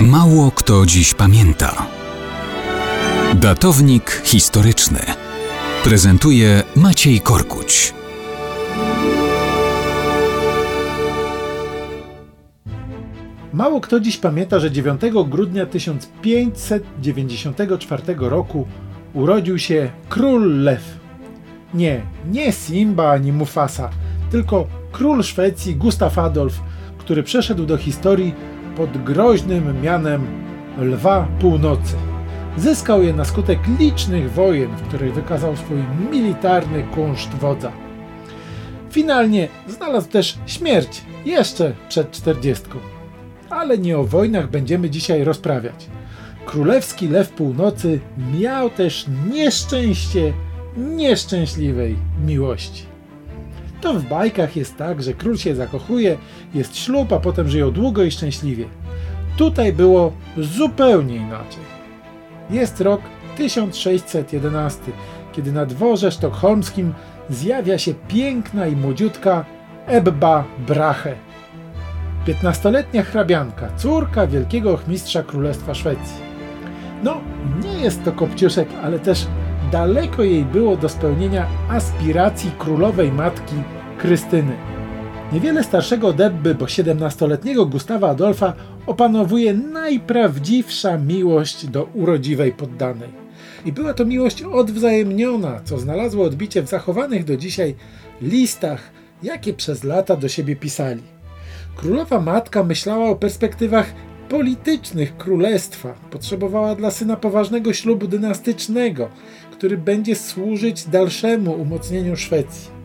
Mało kto dziś pamięta. Datownik historyczny prezentuje Maciej Korkuć. Mało kto dziś pamięta, że 9 grudnia 1594 roku urodził się król lew. Nie, nie Simba ani Mufasa, tylko król Szwecji Gustav Adolf, który przeszedł do historii pod groźnym mianem Lwa Północy. Zyskał je na skutek licznych wojen, w których wykazał swój militarny kunszt wodza. Finalnie znalazł też śmierć jeszcze przed czterdziestką. Ale nie o wojnach będziemy dzisiaj rozprawiać. Królewski Lew Północy miał też nieszczęście nieszczęśliwej miłości. To w bajkach jest tak, że król się zakochuje, jest ślub, a potem żyją długo i szczęśliwie. Tutaj było zupełnie inaczej. Jest rok 1611, kiedy na dworze sztokholmskim zjawia się piękna i młodziutka Ebba Brahe. Piętnastoletnia hrabianka, córka wielkiego ochmistrza Królestwa Szwecji. No, nie jest to kopciuszek, ale też daleko jej było do spełnienia aspiracji królowej matki Krystyny. Niewiele starszego Debby, bo 17-letniego Gustawa Adolfa opanowuje najprawdziwsza miłość do urodziwej poddanej. I była to miłość odwzajemniona, co znalazło odbicie w zachowanych do dzisiaj listach, jakie przez lata do siebie pisali. Królowa matka myślała o perspektywach politycznych królestwa. Potrzebowała dla syna poważnego ślubu dynastycznego, który będzie służyć dalszemu umocnieniu Szwecji.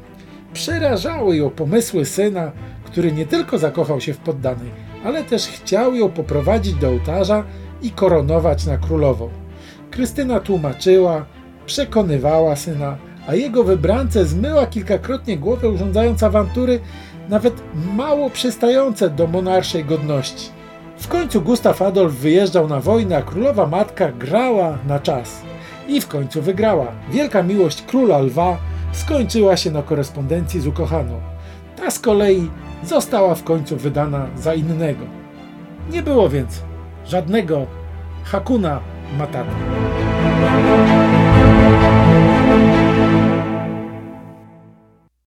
Przerażały ją pomysły syna, który nie tylko zakochał się w poddanej, ale też chciał ją poprowadzić do ołtarza i koronować na królową. Krystyna tłumaczyła, przekonywała syna, a jego wybrance zmyła kilkakrotnie głowę urządzając awantury, nawet mało przystające do monarszej godności. W końcu Gustav Adolf wyjeżdżał na wojnę, a królowa matka grała na czas. I w końcu wygrała. Wielka miłość króla lwa skończyła się na korespondencji z ukochaną. Ta z kolei została w końcu wydana za innego. Nie było więc żadnego Hakuna Matata.